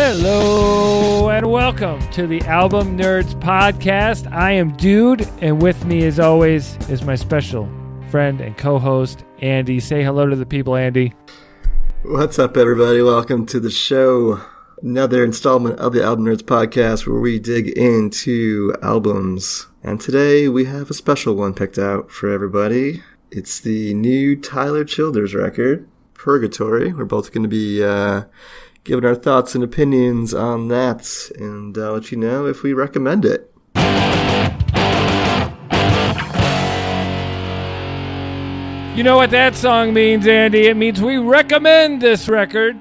Hello and welcome to the Album Nerds Podcast. I am Dude, and with me, as always, is my special friend and co host, Andy. Say hello to the people, Andy. What's up, everybody? Welcome to the show. Another installment of the Album Nerds Podcast where we dig into albums. And today we have a special one picked out for everybody. It's the new Tyler Childers record, Purgatory. We're both going to be uh, giving our thoughts and opinions on that and uh, let you know if we recommend it. You know what that song means, Andy? It means we recommend this record.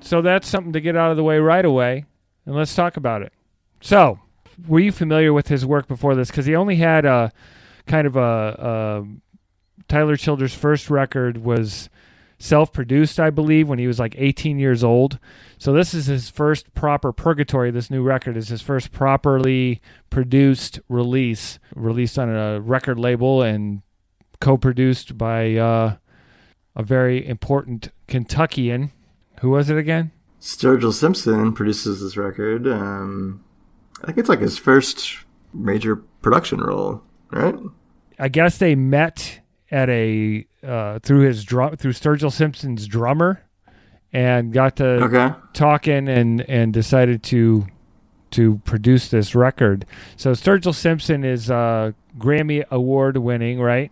So that's something to get out of the way right away. And let's talk about it. So, were you familiar with his work before this? Because he only had a kind of a, a Tyler Childers' first record was self-produced, I believe, when he was like 18 years old. So this is his first proper Purgatory. This new record is his first properly produced release, released on a record label and co-produced by uh, a very important Kentuckian. Who was it again? Sturgill Simpson produces this record. Um, I think it's like his first major production role, right? I guess they met at a uh, through his drum through Sturgill Simpson's drummer, and got to Okay. talking and and decided to to produce this record. So Sturgill Simpson is a Grammy award winning right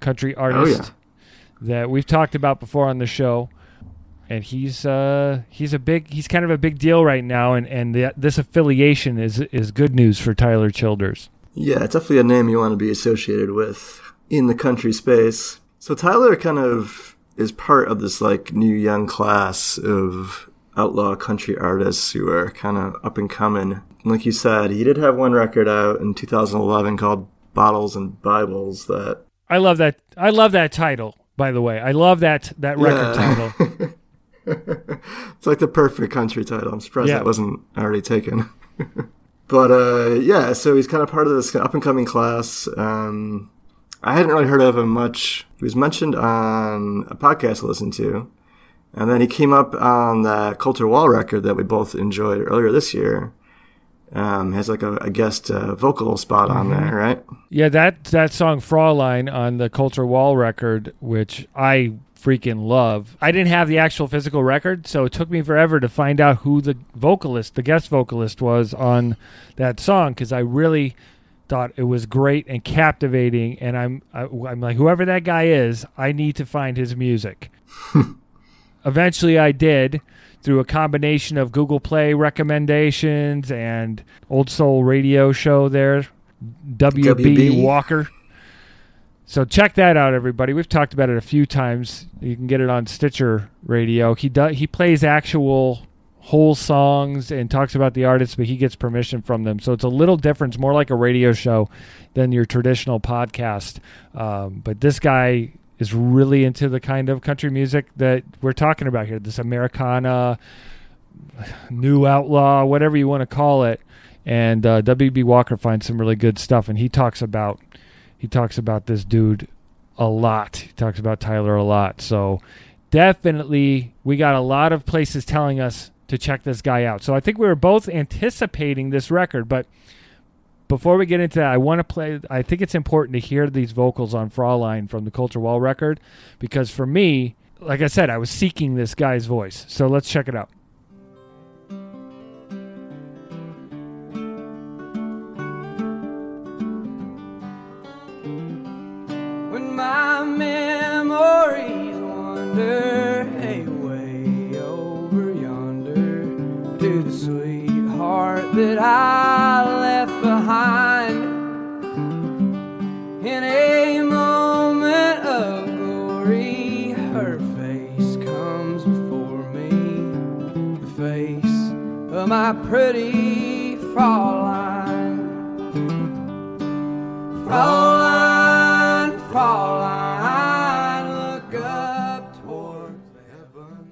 country artist that we've talked about before on the show. And he's uh, he's a big he's kind of a big deal right now, and and the, this affiliation is is good news for Tyler Childers. Yeah, it's definitely a name you want to be associated with in the country space. So Tyler kind of is part of this like new young class of outlaw country artists who are kind of up and coming. And like you said, he did have one record out in 2011 called Bottles and Bibles that I love that. I love that title. By the way, I love that that record Yeah. title. it's like the perfect country title. I'm surprised Yeah. that wasn't already taken. but uh, yeah, so he's kind of part of this up and coming class. Um, I hadn't really heard of him much. He was mentioned on a podcast I listened to, and then he came up on that Colter Wall record that we both enjoyed earlier this year. Um, has like a, a guest uh, vocal spot on there, right? Yeah, that that song Fraulein on the Colter Wall record, which I freaking love. I didn't have the actual physical record, so it took me forever to find out who the vocalist, the guest vocalist was on that song cuz I really thought it was great and captivating and I'm I, I'm like whoever that guy is, I need to find his music. Eventually I did through a combination of Google Play recommendations and Old Soul Radio show there, WB, WB. Walker. So check that out, everybody. We've talked about it a few times. You can get it on Stitcher Radio. He does. He plays actual whole songs and talks about the artists, but he gets permission from them. So it's a little different. It's more like a radio show than your traditional podcast. Um, but this guy is really into the kind of country music that we're talking about here. This Americana, new outlaw, whatever you want to call it. And uh, WB Walker finds some really good stuff, and he talks about he talks about this dude a lot. He talks about Tyler a lot. So definitely, we got a lot of places telling us to check this guy out. So I think we were both anticipating this record, but before we get into that, I want to play. I think it's important to hear these vocals on Fraulein from the Colter Wall record because for me, like I said, I was seeking this guy's voice. So let's check it out. When my memories wander that I left behind. In a moment of glory, her face comes before me. The face of my pretty Fraulein. Fraulein, Fraulein, look up towards heaven.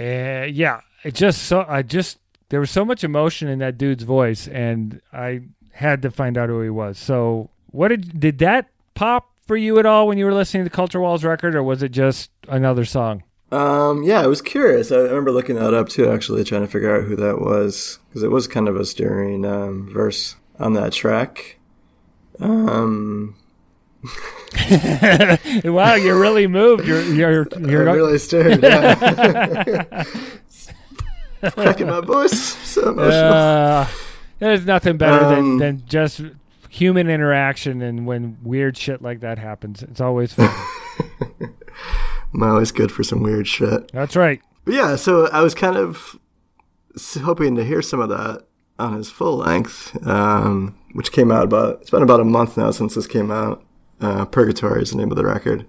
Uh, yeah, it just so I just there was so much emotion in that dude's voice, and I had to find out who he was. So, what did did that pop for you at all when you were listening to Colter Wall's record, or was it just another song? Um, yeah, I was curious. I remember looking that up too, actually, trying to figure out who that was because it was kind of a stirring um, verse on that track. Um, wow, you're really moved. You're you're you're really stirred. Yeah. Cracking my voice. So emotional. Uh, there's nothing better Um, than, than just human interaction and when weird shit like that happens. It's always fun. I'm always good for some weird shit. That's right. But yeah, so I was kind of hoping to hear some of that on his full length, um, which came out about, it's been about a month now since this came out. Uh, Purgatory is the name of the record.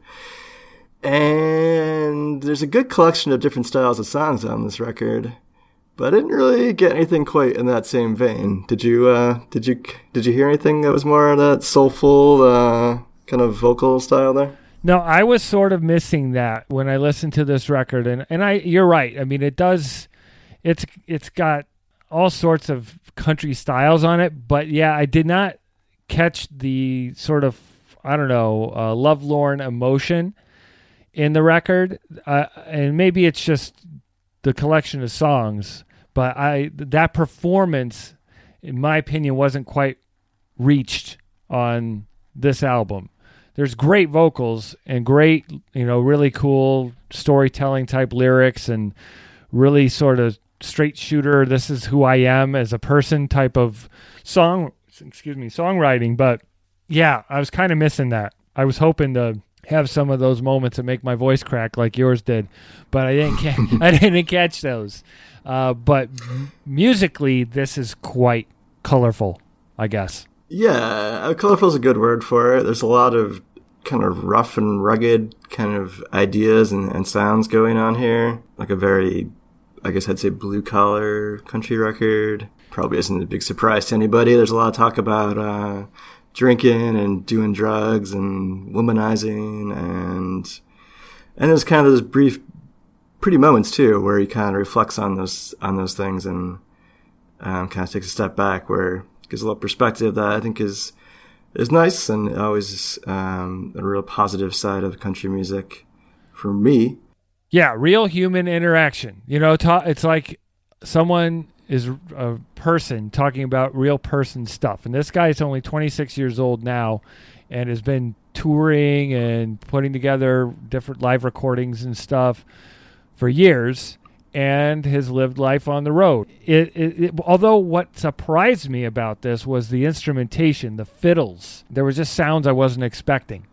And there's a good collection of different styles of songs on this record, but I didn't really get anything quite in that same vein. Did you, uh, did you, did you hear anything that was more of that soulful, uh, kind of vocal style there? No, I was sort of missing that when I listened to this record, and and I, you're right. I mean, it does, it's it's got all sorts of country styles on it, but yeah, I did not catch the sort of I don't know uh, lovelorn emotion in the record, uh, and maybe it's just the collection of songs, but I that performance, in my opinion, wasn't quite reached on this album there's great vocals and great, you know, really cool storytelling type lyrics and really sort of straight shooter. This is who I am as a person type of song, excuse me, songwriting. But yeah, I was kind of missing that. I was hoping to have some of those moments that make my voice crack like yours did, but I didn't. Ca- I didn't catch those. Uh, but musically, this is quite colorful. I guess. Yeah, colorful is a good word for it. There's a lot of kind of rough and rugged kind of ideas and, and sounds going on here. Like a very, I guess I'd say blue collar country record. Probably isn't a big surprise to anybody. There's a lot of talk about uh, drinking and doing drugs and womanizing and and there's kind of this brief, pretty moments too where he kind of reflects on those on those things and um, kind of takes a step back where gives a little perspective that I think is is nice and always um, a real positive side of country music for me. Yeah, real human interaction. You know, ta- it's like someone is a person talking about real person stuff. And this guy is only 26 years old now and has been touring and putting together different live recordings and stuff for years and has lived life on the road. It, it, it, although what surprised me about this was the instrumentation, the fiddles. There was just sounds I wasn't expecting.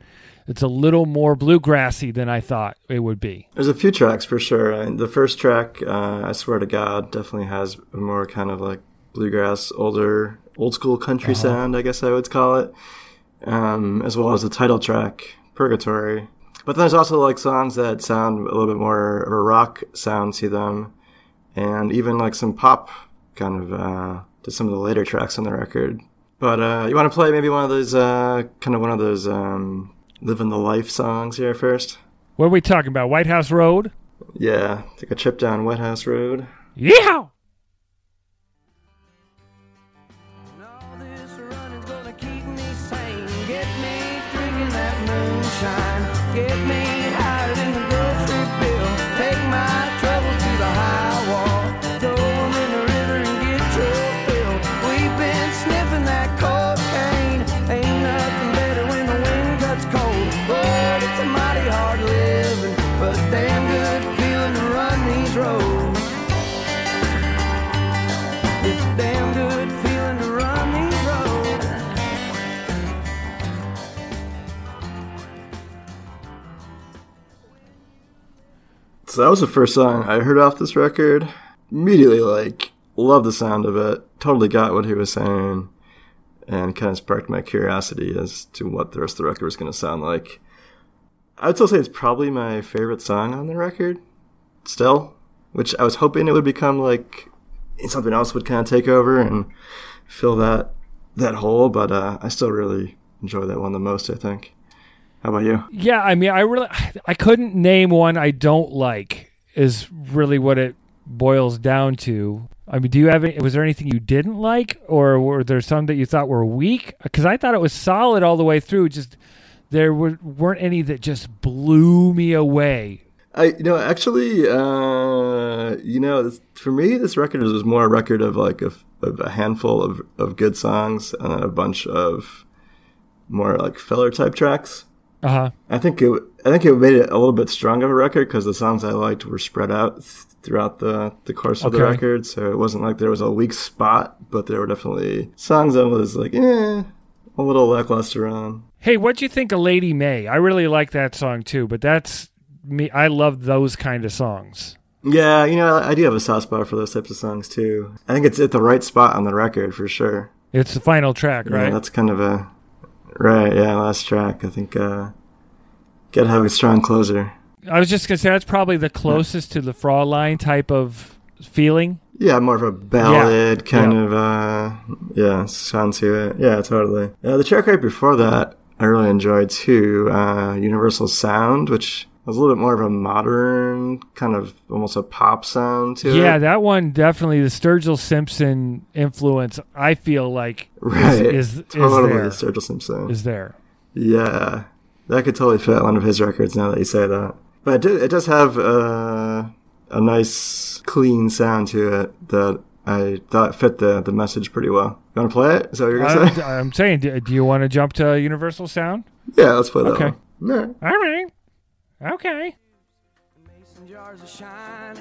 It's a little more bluegrassy than I thought it would be. There's a few tracks for sure. The first track, uh, I swear to God, definitely has a more kind of like bluegrass, older, old school country sound, I guess I would call it, um, as well as the title track, Purgatory. But then there's also like songs that sound a little bit more of a rock sound to them, and even like some pop kind of uh, to some of the later tracks on the record. But uh, you want to play maybe one of those uh, kind of one of those um, living the life songs here first? What are we talking about? White House Road? Yeah, take a trip down White House Road. Yeah. So that was the first song I heard off this record. Immediately, like, loved the sound of it. Totally got what he was saying. And kind of sparked my curiosity as to what the rest of the record was going to sound like. I'd still say it's probably my favorite song on the record. Still. Which I was hoping it would become like something else would kind of take over and fill that that hole, but uh, I still really enjoy that one the most, I think. How about you? Yeah, I mean, I really, I couldn't name one I don't like. Is really what it boils down to. I mean, do you have? Any, was there anything you didn't like, or were there some that you thought were weak? Because I thought it was solid all the way through. Just there were, weren't any that just blew me away. I you know actually uh, you know this, for me this record was more a record of like a, of a handful of, of good songs and then a bunch of more like filler type tracks. Uh huh. I think it I think it made it a little bit stronger of a record because the songs I liked were spread out th- throughout the the course of the record, so it wasn't like there was a weak spot, but there were definitely songs that was like eh, a little lackluster on. Hey, what'd you think of Lady May? I really like that song too, but that's me. I love those kind of songs. Yeah, you know, I do have a soft spot for those types of songs too. I think it's at the right spot on the record for sure. It's the final track, Yeah, right? that's kind of a right. Yeah, last track. I think uh, gotta have a strong closer. I was just gonna say that's probably the closest to the Fraulein type of feeling. Yeah, more of a ballad kind yeah. of uh, yeah sound to it. Yeah, totally. Uh, the track right before that, I really enjoyed too. Uh, Universal Sound, which was a little bit more of a modern kind of almost a pop sound to Yeah, it. that one definitely the Sturgill Simpson influence. I feel like right. is- is totally there. Sturgill Simpson. is there. Yeah, that could totally fit one of his records. Now that you say that, but it, do- it does have uh, a nice, clean sound to it that I thought fit the the message pretty well. You want to play it? Is that what you're gonna I'm, say? I'm saying, do, do you want to jump to Universal Sound? yeah, let's play that. Okay. One. Yeah. All right. Okay. mason jars of shine.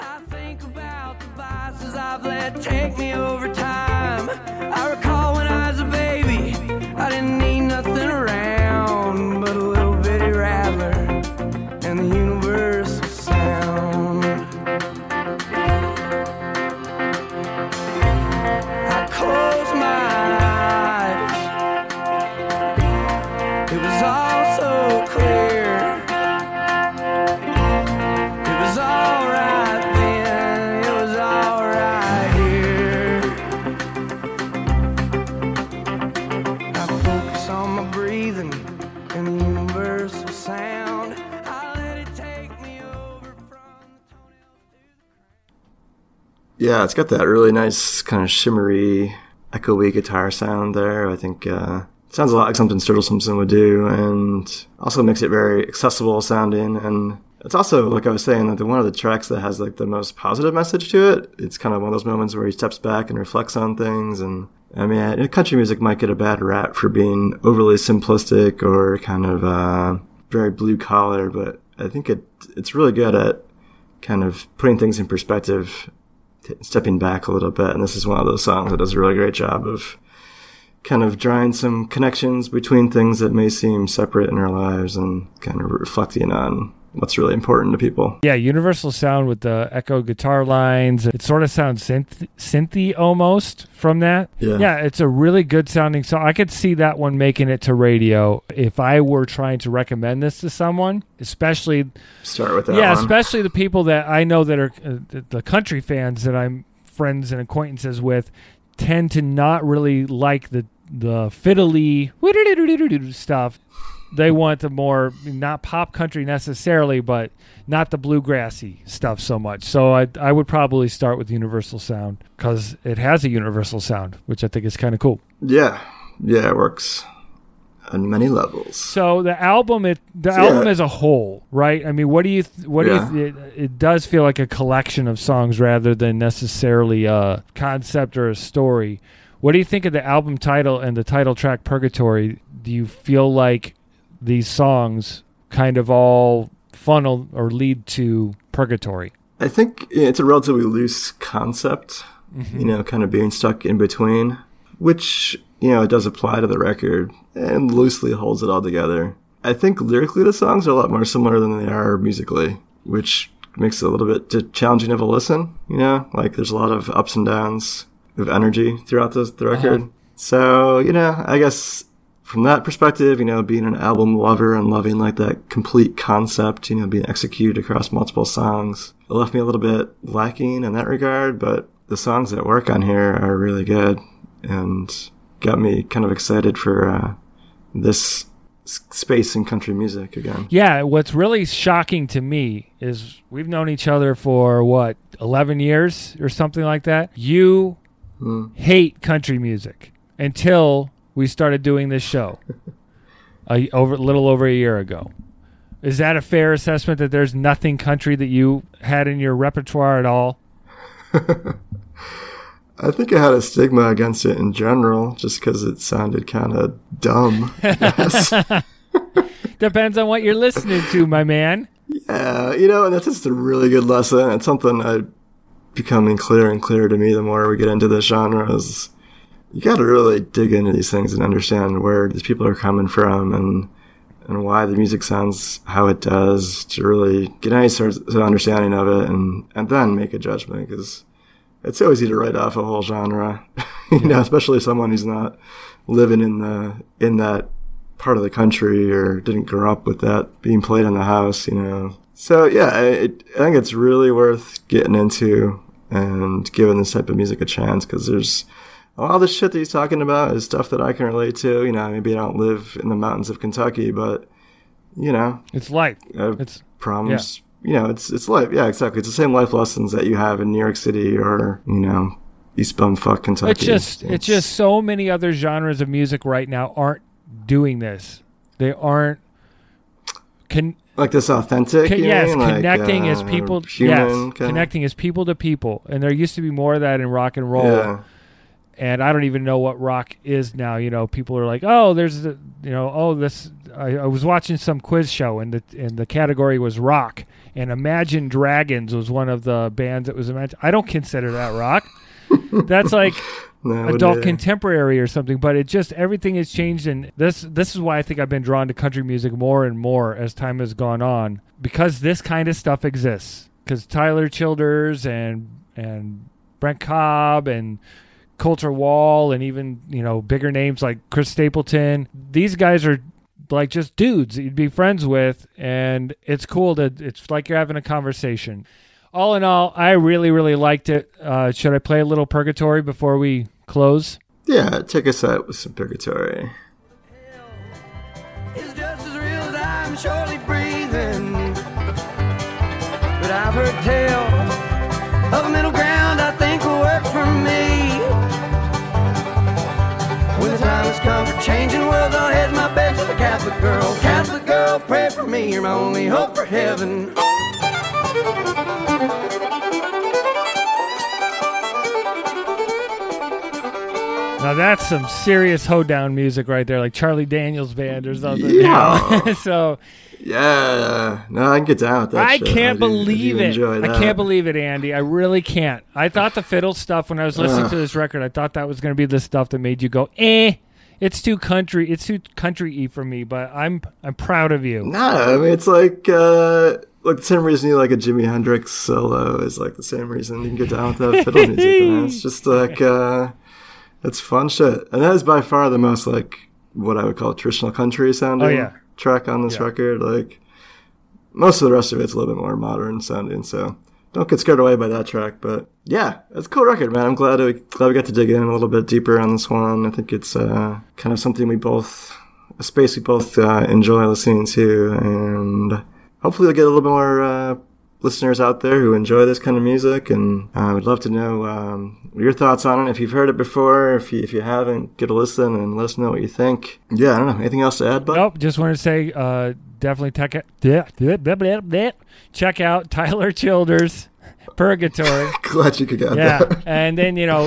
I think about the vices I've let take me over time. I recall when I was a baby, I didn't need nothing around but a little bitty rattler and the Yeah, it's got that really nice kind of shimmery, echoey guitar sound there. I think uh, it sounds a lot like something Sturgill Simpson would do, and also makes it very accessible sounding. And it's also, like I was saying, like the, one of the tracks that has like the most positive message to it. It's kind of one of those moments where he steps back and reflects on things. And I mean, country music might get a bad rap for being overly simplistic or kind of uh, very blue collar, but I think it it's really good at kind of putting things in perspective stepping back a little bit. And this is one of those songs that does a really great job of kind of drawing some connections between things that may seem separate in our lives and kind of reflecting on what's really important to people. Yeah, Universal Sound with the echo guitar lines. It sort of sounds synth synthy almost from that. Yeah. Yeah, it's a really good sounding song. I could see that one making it to radio if I were trying to recommend this to someone, especially Start with that yeah, one. especially the people that I know that are uh, the- country fans that I'm friends and acquaintances with tend to not really like the the fiddly stuff. They want the more not pop country necessarily, but not the bluegrassy stuff so much. So I I would probably start with Universal Sound because it has a universal sound, which I think is kind of cool. yeah. Yeah, it works on many levels. So the album, it the So, album yeah. as a whole, right? I mean, what do you th- what Yeah. do you th- it, it does feel like a collection of songs rather than necessarily a concept or a story. What do you think of the album title and the title track Purgatory? Do you feel like these songs kind of all funnel or lead to purgatory? I think it's a relatively loose concept, mm-hmm. you know, kind of being stuck in between, which, you know, it does apply to the record and loosely holds it all together. I think lyrically the songs are a lot more similar than they are musically, which makes it a little bit challenging of a listen, you know, like there's a lot of ups and downs of energy throughout the, the uh-huh. record. So, you know, I guess from that perspective, you know, being an album lover and loving like that complete concept, you know, being executed across multiple songs, it left me a little bit lacking in that regard, but the songs that work on here are really good and got me kind of excited for uh, this space in country music again. Yeah, what's really shocking to me is we've known each other for what, 11 years or something like that. You hate country music until we started doing this show a, over little over a year ago. Is that a fair assessment that there's nothing country that you had in your repertoire at all? I think I had a stigma against it in general, just because it sounded kind of dumb. Depends on what you're listening to, my man. yeah, you know, and that's just a really good lesson. It's something I becoming clearer and clearer to me the more we get into this genre is you got to really dig into these things and understand where these people are coming from and and why the music sounds how it does to really get any sort of understanding of it and and then make a judgment because it's so easy to write off a whole genre, you know, especially someone who's not living in the in that part of the country or didn't grow up with that being played in the house, you know. So yeah, it, I think it's really worth getting into and giving this type of music a chance because there's a lot of the shit that he's talking about is stuff that I can relate to. You know, maybe I don't live in the mountains of Kentucky, but you know, It's life. uh, It's problems. You know, it's it's life. Yeah, exactly. It's the same life lessons that you have in New York City or you know, East Bumfuck, Kentucky. it's just it's just so many other genres of music right now aren't doing this. They aren't can like this authentic. Con- yes, mean? Like, connecting as uh, people. human yes, kinda? connecting as people to people, and there used to be more of that in rock and roll. Yeah, And I don't even know what rock is now. You know, people are like, "Oh, there's the, you know, oh, this." I, I was watching some quiz show, and the and the category was rock, and Imagine Dragons was one of the bands that was Imagine. I don't consider that rock. That's like no, adult contemporary or something but it just everything has changed and this this is why i think i've been drawn to country music more and more as time has gone on because this kind of stuff exists because tyler childers and and brent cobb and colter wall and even you know bigger names like chris stapleton these guys are like just dudes that you'd be friends with and it's cool to it's like you're having a conversation all in all, I really, really liked it. Uh, should I play a little Purgatory before we close? Yeah, take us out with some purgatory. is just as real as I'm surely breathing. But I've heard tell of a middle ground I think will work for me. When the time has come for changing worlds, I'll head my bed to the Catholic girl. Catholic girl, pray for me, you're my only hope for heaven. Now that's some serious hoedown music right there, like Charlie Daniels band or something. Yeah. so Yeah, no, I can get down with that. I shit. can't do- believe do it. enjoy I can't believe it, Andy. I really can't. I thought the fiddle stuff when I was listening to this record, I thought that was going to be the stuff that made you go, eh. It's too country. It's too country-y for me. But I'm I'm proud of you. No, I mean it's like uh like the same reason you like a Jimi Hendrix solo is like the same reason you can get down with that fiddle music. It's just like uh it's fun shit, and that is by far the most like what I would call traditional country sounding Oh, yeah. track on this Yeah. record. Like most of the rest of it's a little bit more modern sounding, so don't get scared away by that track. But yeah, it's a cool record, man. I'm glad we glad we got to dig in a little bit deeper on this one. I think it's uh, kind of something we both a space we both uh, enjoy listening to, and hopefully we'll get a little bit more uh, listeners out there who enjoy this kind of music. And I would love to know um, your thoughts on it. If you've heard it before, if you, if you haven't, get a listen and let us know what you think. Yeah, I don't know. Anything else to add, bud? Nope. Just wanted to say, uh, definitely check it. Yeah, blah, blah, blah, blah. Check out Tyler Childers, Purgatory. Glad you could get yeah, that. and then you know,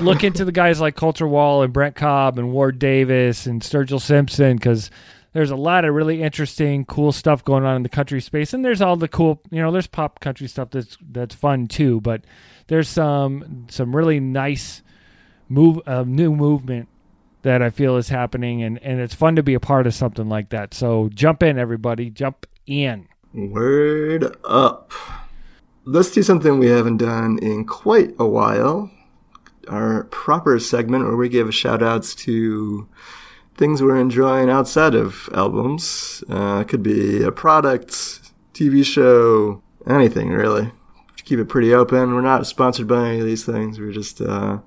look into the guys like Colter Wall and Brent Cobb and Ward Davis and Sturgill Simpson because there's a lot of really interesting, cool stuff going on in the country space, and there's all the cool, you know, there's pop country stuff that's that's fun too, but there's some some really nice move uh, new movement that I feel is happening, and and it's fun to be a part of something like that. So jump in, everybody, jump in. Word up. Let's do something we haven't done in quite a while. Our proper segment where we give shout outs to things we're enjoying outside of albums. Uh, it could be a product, TV show, anything really. Keep it pretty open. We're not sponsored by any of these things. We're just uh,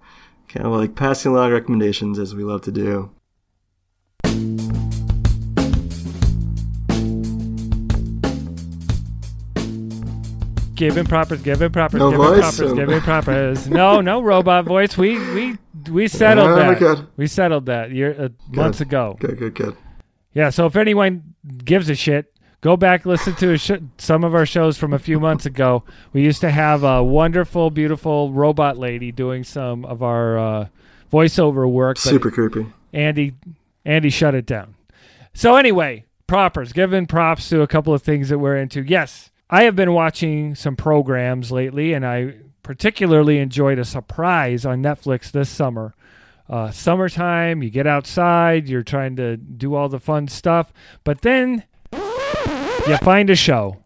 kind of like passing along recommendations as we love to do. Give him propers, give him propers, No give him voice? propers, give him propers. No, no robot voice. We we we settled that. We settled that year uh, months ago. Good, good, good. Yeah. So if anyone gives a shit, Go back, listen to a sh- some of our shows from a few months ago. We used to have a wonderful, beautiful robot lady doing some of our uh, voiceover work. Super creepy. Andy, Andy shut it down. So anyway, propers, giving props to a couple of things that we're into. Yes, I have been watching some programs lately, and I particularly enjoyed a surprise on Netflix this summer. Uh, summertime, you get outside, you're trying to do all the fun stuff, but then you find a show.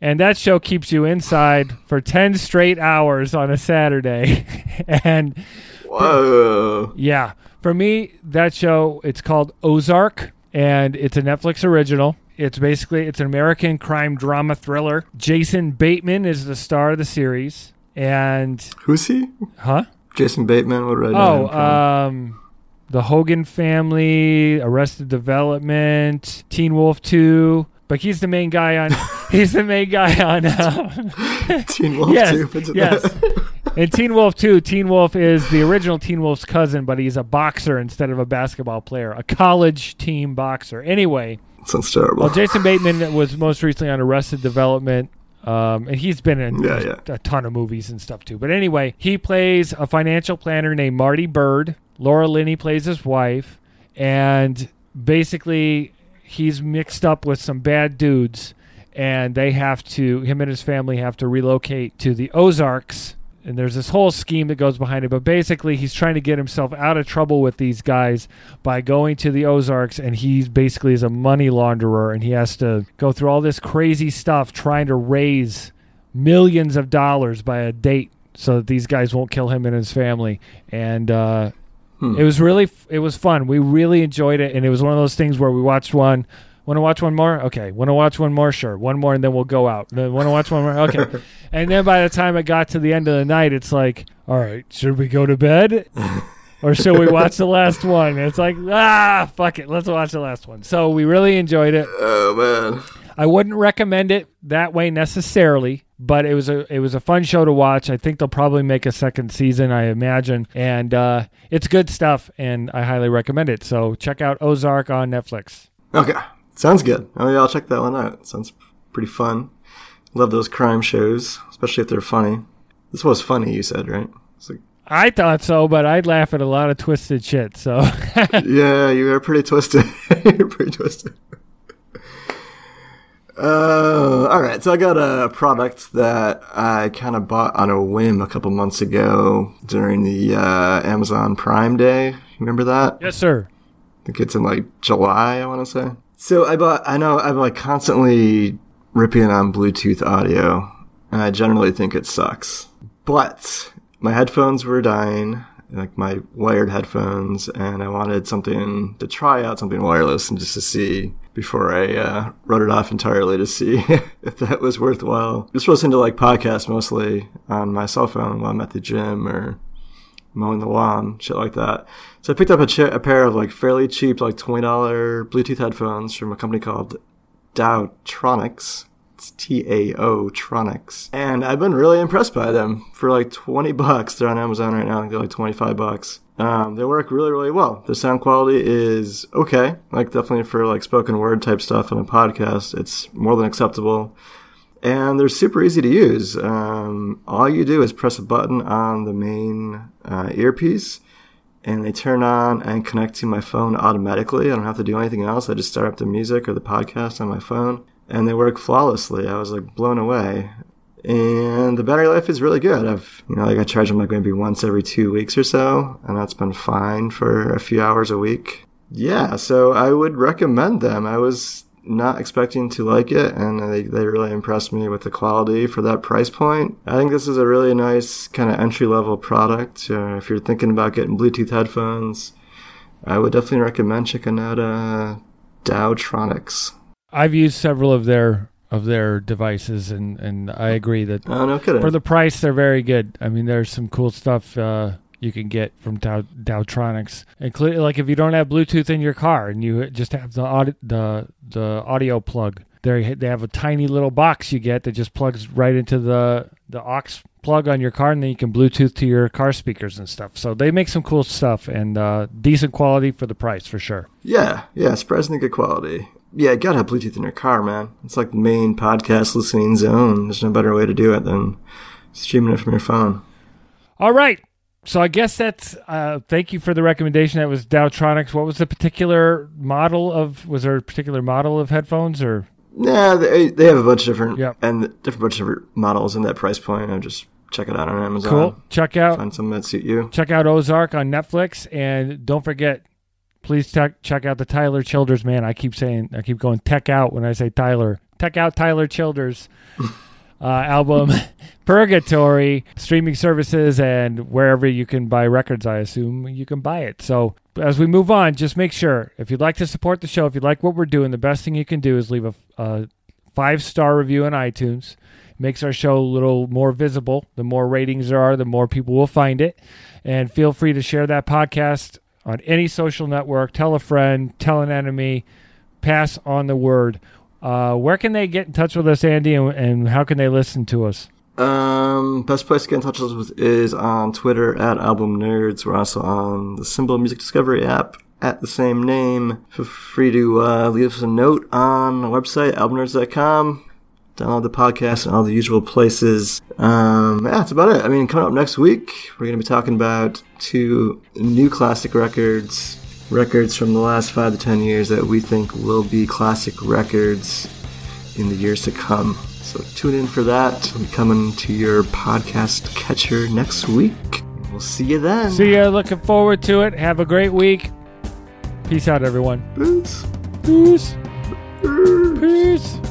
And that show keeps you inside for 10 straight hours on a Saturday. and Whoa. yeah, for me, that show it's called Ozark, and it's a Netflix original. It's basically it's an American crime drama thriller. Jason Bateman is the star of the series, and Who's he? huh? Jason Bateman. What did I Oh, know? from? um, the Hogan Family, Arrested Development, Teen Wolf Two. But he's the main guy on. he's the main guy on. Uh, Teen Wolf yes, it- yes. In Teen Wolf 2, Teen Wolf is the original Teen Wolf's cousin, but he's a boxer instead of a basketball player, a college team boxer. Anyway, Sounds terrible. well, Jason Bateman was most recently on Arrested Development, um, and he's been in Yeah, yeah. a ton of movies and stuff too. But anyway, he plays a financial planner named Marty Byrde. Laura Linney plays his wife, and basically, he's mixed up with some bad dudes, and they have to, him and his family have to relocate to the Ozarks. And there's this whole scheme that goes behind it, but basically, he's trying to get himself out of trouble with these guys by going to the Ozarks, and he's basically is a money launderer, and he has to go through all this crazy stuff trying to raise millions of dollars by a date so that these guys won't kill him and his family. And uh, Hmm. it was really it was fun. We really enjoyed it, and it was one of those things where we watched one. Want to watch one more? Okay. Want to watch one more? Sure. One more, and then we'll go out. Want to watch one more? Okay. and then by the time it got to the end of the night, it's like, all right, should we go to bed? or should we watch the last one? It's like, ah, fuck it. Let's watch the last one. So we really enjoyed it. oh man. I wouldn't recommend it that way necessarily, but it was a it was a fun show to watch. I think they'll probably make a second season, I imagine, and uh, it's good stuff, and I highly recommend it. So check out Ozark on Netflix. Okay. Sounds good. Oh yeah, I'll check that one out. Sounds pretty fun. Love those crime shows, especially if they're funny. This was funny, you said, right? Like, I thought so, but I'd laugh at a lot of twisted shit. So yeah, you are pretty twisted. You're pretty twisted. Uh, all right. So I got a product that I kind of bought on a whim a couple months ago during the uh, Amazon Prime Day. Remember that? yes, sir. I think it's in like July, I want to say. So I bought, I know I'm like constantly ripping on Bluetooth audio, and I generally think it sucks. But my headphones were dying, like my wired headphones, and I wanted something to try out, something wireless, and just to see before I uh, wrote it off entirely to see if that was worthwhile. Just listen to like podcasts mostly on my cell phone while I'm at the gym or mowing the lawn, shit like that. So I picked up a, cha- a pair of like fairly cheap, like twenty dollar Bluetooth headphones from a company called TaoTronics. It's T A O Tronics, and I've been really impressed by them. For like twenty bucks, they're on Amazon right now. They're like twenty five bucks. Um, they work really, really well. The sound quality is okay. Like definitely for like spoken word type stuff on a podcast, it's more than acceptable and they're super easy to use. Um, all you do is press a button on the main uh, earpiece, and they turn on and connect to my phone automatically. I don't have to do anything else. I just start up the music or the podcast on my phone, and they work flawlessly. I was like blown away. And the battery life is really good. I've, you know, like I charge them like maybe once every two weeks or so, and that's been fine for a few hours a week. Yeah, so I would recommend them. I was not expecting to like it, and they, they really impressed me with the quality for that price point. I think this is a really nice kind of entry level product. Uh, if you're thinking about getting Bluetooth headphones, I would definitely recommend checking out uh, TaoTronics. I've used several of their of their devices, and and I agree that Oh, no for the price they're very good. I mean, there's some cool stuff. Uh, you can get from Tao, TaoTronics, including like if you don't have Bluetooth in your car and you just have the audi- the the audio plug. They they have a tiny little box you get that just plugs right into the the aux plug on your car, and then you can Bluetooth to your car speakers and stuff. So they make some cool stuff and uh, decent quality for the price for sure. Yeah, yeah, surprisingly good quality. yeah, you gotta have Bluetooth in your car, man. It's like the main podcast listening zone. There's no better way to do it than streaming it from your phone. All right. So I guess that's. Uh, thank you for the recommendation. That was TaoTronics. What was the particular model of? Was there a particular model of headphones or? Yeah, they, they have a bunch of different Yep. and different bunch of different models in that price point. I just check it out on Amazon. Cool. Check out Find something that suit you. check out Ozark on Netflix, and don't forget, please check check out the Tyler Childers. Man, I keep saying, I keep going tech out when I say Tyler. Tech out Tyler Childers uh, album, Purgatory, streaming services, and wherever you can buy records. I assume you can buy it. So as we move on, just make sure if you'd like to support the show, if you like what we're doing, the best thing you can do is leave a, a five star review on iTunes. Makes our show a little more visible. The more ratings there are, the more people will find it. And feel free to share that podcast on any social network. Tell a friend, tell an enemy, pass on the word. Uh, where can they get in touch with us, Andy, and, and how can they listen to us? Um, best place to get in touch with us is on Twitter at Album Nerds. We're also on the Cymbal Music Discovery app at the same name. Feel free to uh, leave us a note on our website, albumnerds.com. Download the podcast and all the usual places. Um, yeah, that's about it. I mean, coming up next week, we're going to be talking about two new classic records, records from the last five to ten years that we think will be classic records in the years to come. So tune in for that. It'll be coming to your podcast catcher next week. We'll see you then. See ya. Looking forward to it. Have a great week. Peace out, everyone. Peace. Peace. Peace.